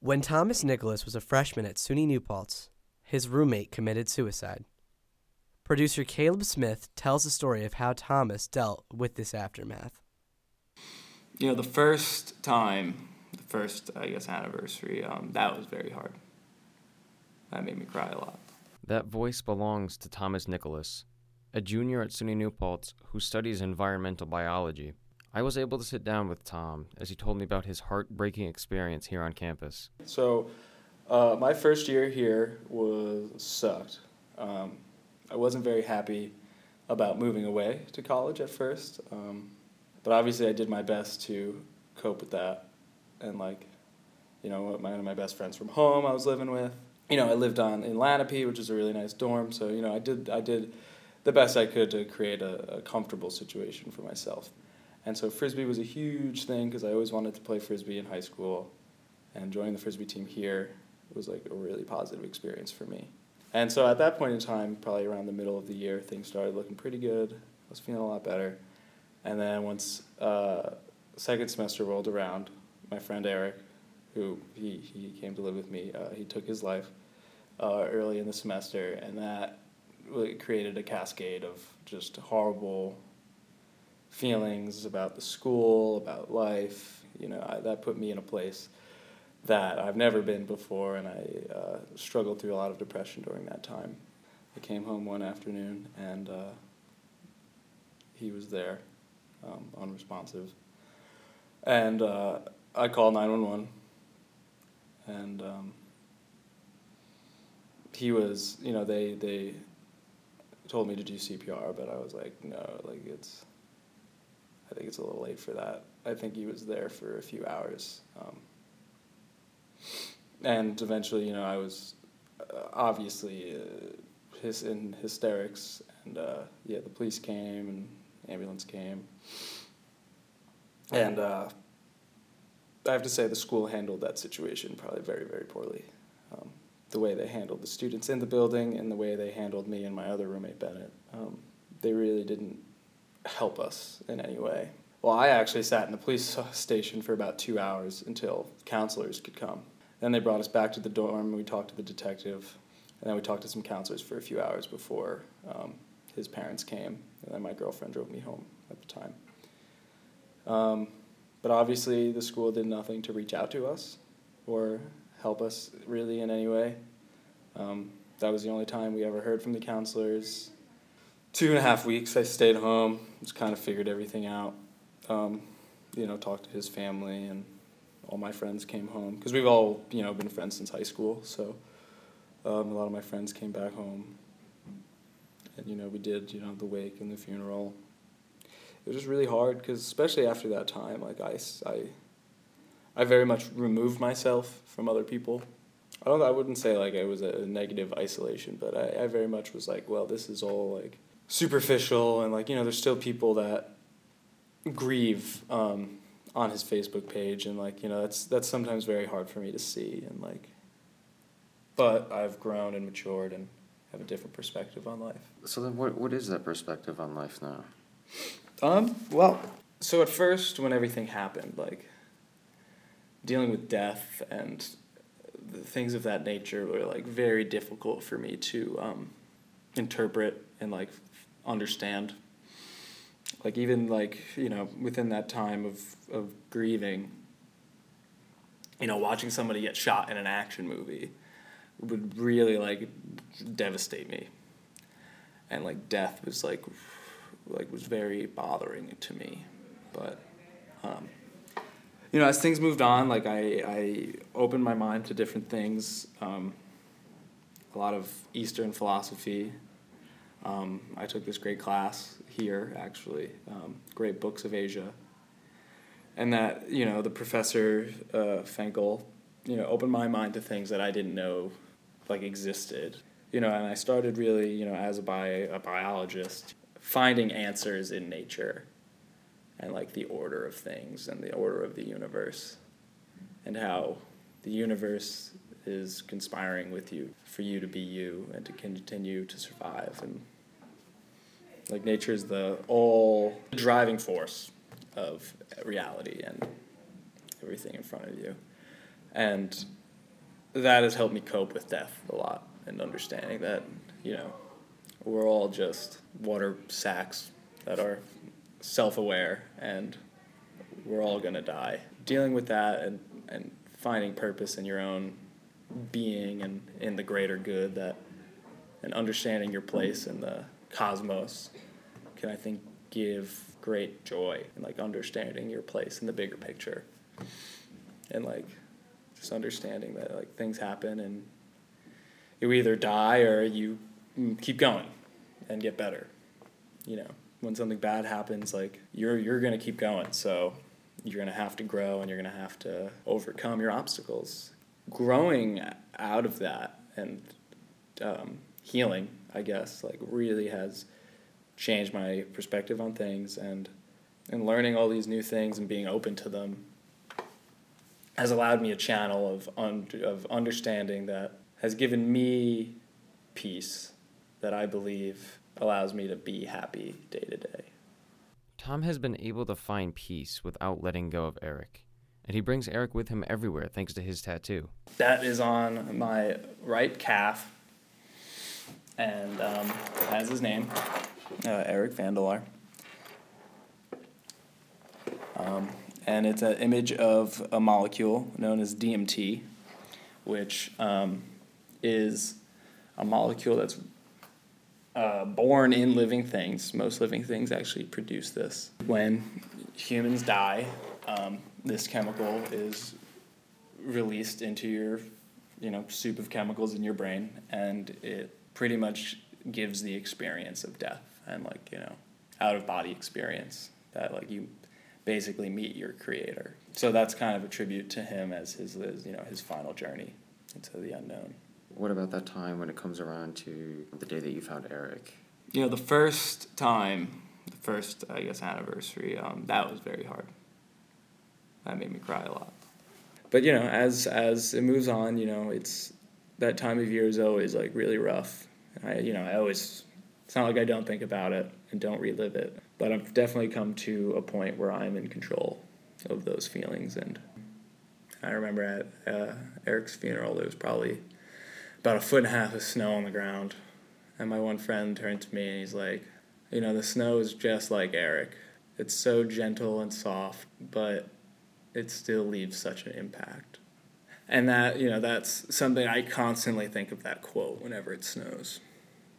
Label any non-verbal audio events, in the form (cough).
When Thomas Nicholas was a freshman at SUNY New Paltz, his roommate committed suicide. Producer Caleb Smith tells the story of how Thomas dealt with this aftermath. You know, the first time, the first, I guess, anniversary, um, that was very hard. That made me cry a lot. That voice belongs to Thomas Nicholas, a junior at SUNY New Paltz who studies environmental biology. I was able to sit down with Tom as he told me about his heartbreaking experience here on campus. So, uh, my first year here was sucked. Um, I wasn't very happy about moving away to college at first, um, but obviously I did my best to cope with that. And like, you know, one of my best friends from home I was living with. You know, I lived on in Lenape, which is a really nice dorm. So you know, I did I did the best I could to create a, a comfortable situation for myself. And so frisbee was a huge thing because I always wanted to play frisbee in high school, and joining the frisbee team here was like a really positive experience for me. And so at that point in time, probably around the middle of the year, things started looking pretty good. I was feeling a lot better. And then once uh, second semester rolled around, my friend Eric, who he, he came to live with me, uh, he took his life uh, early in the semester, and that really created a cascade of just horrible feelings about the school, about life. You know, I, that put me in a place that I've never been before, and I uh, struggled through a lot of depression during that time. I came home one afternoon, and uh, he was there, um, unresponsive. And uh, I called 911, and um, he was, you know, they, they told me to do CPR, but I was like, no, like it's, I think it's a little late for that. I think he was there for a few hours. Um, and eventually, you know, I was uh, obviously uh, his in hysterics, and uh, yeah, the police came and ambulance came, and uh, I have to say the school handled that situation probably very very poorly. Um, the way they handled the students in the building and the way they handled me and my other roommate Bennett, um, they really didn't help us in any way. Well, I actually sat in the police (laughs) station for about two hours until counselors could come. Then they brought us back to the dorm. And we talked to the detective, and then we talked to some counselors for a few hours before um, his parents came, and then my girlfriend drove me home at the time. Um, but obviously, the school did nothing to reach out to us or help us really in any way. Um, that was the only time we ever heard from the counselors. Two and a half weeks, I stayed home, just kind of figured everything out. Um, you know, talked to his family and all my friends came home because we've all you know been friends since high school. So um, a lot of my friends came back home, and you know we did you know the wake and the funeral. It was just really hard because especially after that time, like I, I, I very much removed myself from other people. I don't. I wouldn't say like it was a negative isolation, but I, I very much was like, well, this is all like superficial, and like you know, there's still people that grieve. Um, on his Facebook page, and like you know that's that's sometimes very hard for me to see, and like, but I've grown and matured and have a different perspective on life. So then, what what is that perspective on life now? Um. Well, so at first, when everything happened, like dealing with death and things of that nature were like very difficult for me to um, interpret and like understand. Like even like you know within that time of of grieving you know watching somebody get shot in an action movie would really like devastate me. And like death was like like was very bothering to me. But um, you know as things moved on like i i opened my mind to different things um, a lot of eastern philosophy um, I took this great class here, actually, um, Great Books of Asia. And that, you know, the professor, uh, Fenkell, you know, opened my mind to things that I didn't know, like, existed. You know, and I started really, you know, as a, bi- a biologist, finding answers in nature and, like, the order of things and the order of the universe and how the universe is conspiring with you for you to be you and to continue to survive and like nature is the all driving force of reality and everything in front of you and that has helped me cope with death a lot and understanding that, you know, we're all just water sacks that are self aware and we're all to die. Dealing with that and, and finding purpose in your own being and in the greater good that and understanding your place in the cosmos can I think give great joy and like understanding your place in the bigger picture. And like just understanding that like things happen and you either die or you keep going and get better. You know when something bad happens like you're you're going to keep going. So you're going to have to grow and you're going to have to overcome your obstacles growing out of that and um, healing i guess like really has changed my perspective on things and and learning all these new things and being open to them has allowed me a channel of un- of understanding that has given me peace that I believe allows me to be happy day to day. Tom has been able to find peace without letting go of Eric, and he brings Eric with him everywhere thanks to his tattoo. That is on my right calf and um, has his name, uh, Eric Vandelar. Um, and it's an image of a molecule known as DMT, which um, is a molecule that's uh, born in living things. Most living things actually produce this. When humans die, um, this chemical is released into your, you know, soup of chemicals in your brain, and it pretty much gives the experience of death and like you know, out of body experience that like you basically meet your creator. So that's kind of a tribute to him as his, as, you know, his final journey into the unknown. What about that time when it comes around to the day that you found Eric? You know, the first time, the first, I guess, anniversary, um, that was very hard. That made me cry a lot. But, you know, as, as it moves on, you know, it's, that time of year is always, like, really rough. I, you know, I always, it's not like I don't think about it and don't relive it but I've definitely come to a point where I'm in control of those feelings. And I remember at uh, Eric's funeral, there was probably about a foot and a half of snow on the ground. And my one friend turned to me and he's like, You know, the snow is just like Eric. It's so gentle and soft, but it still leaves such an impact. And that, you know, that's something I constantly think of that quote whenever it snows.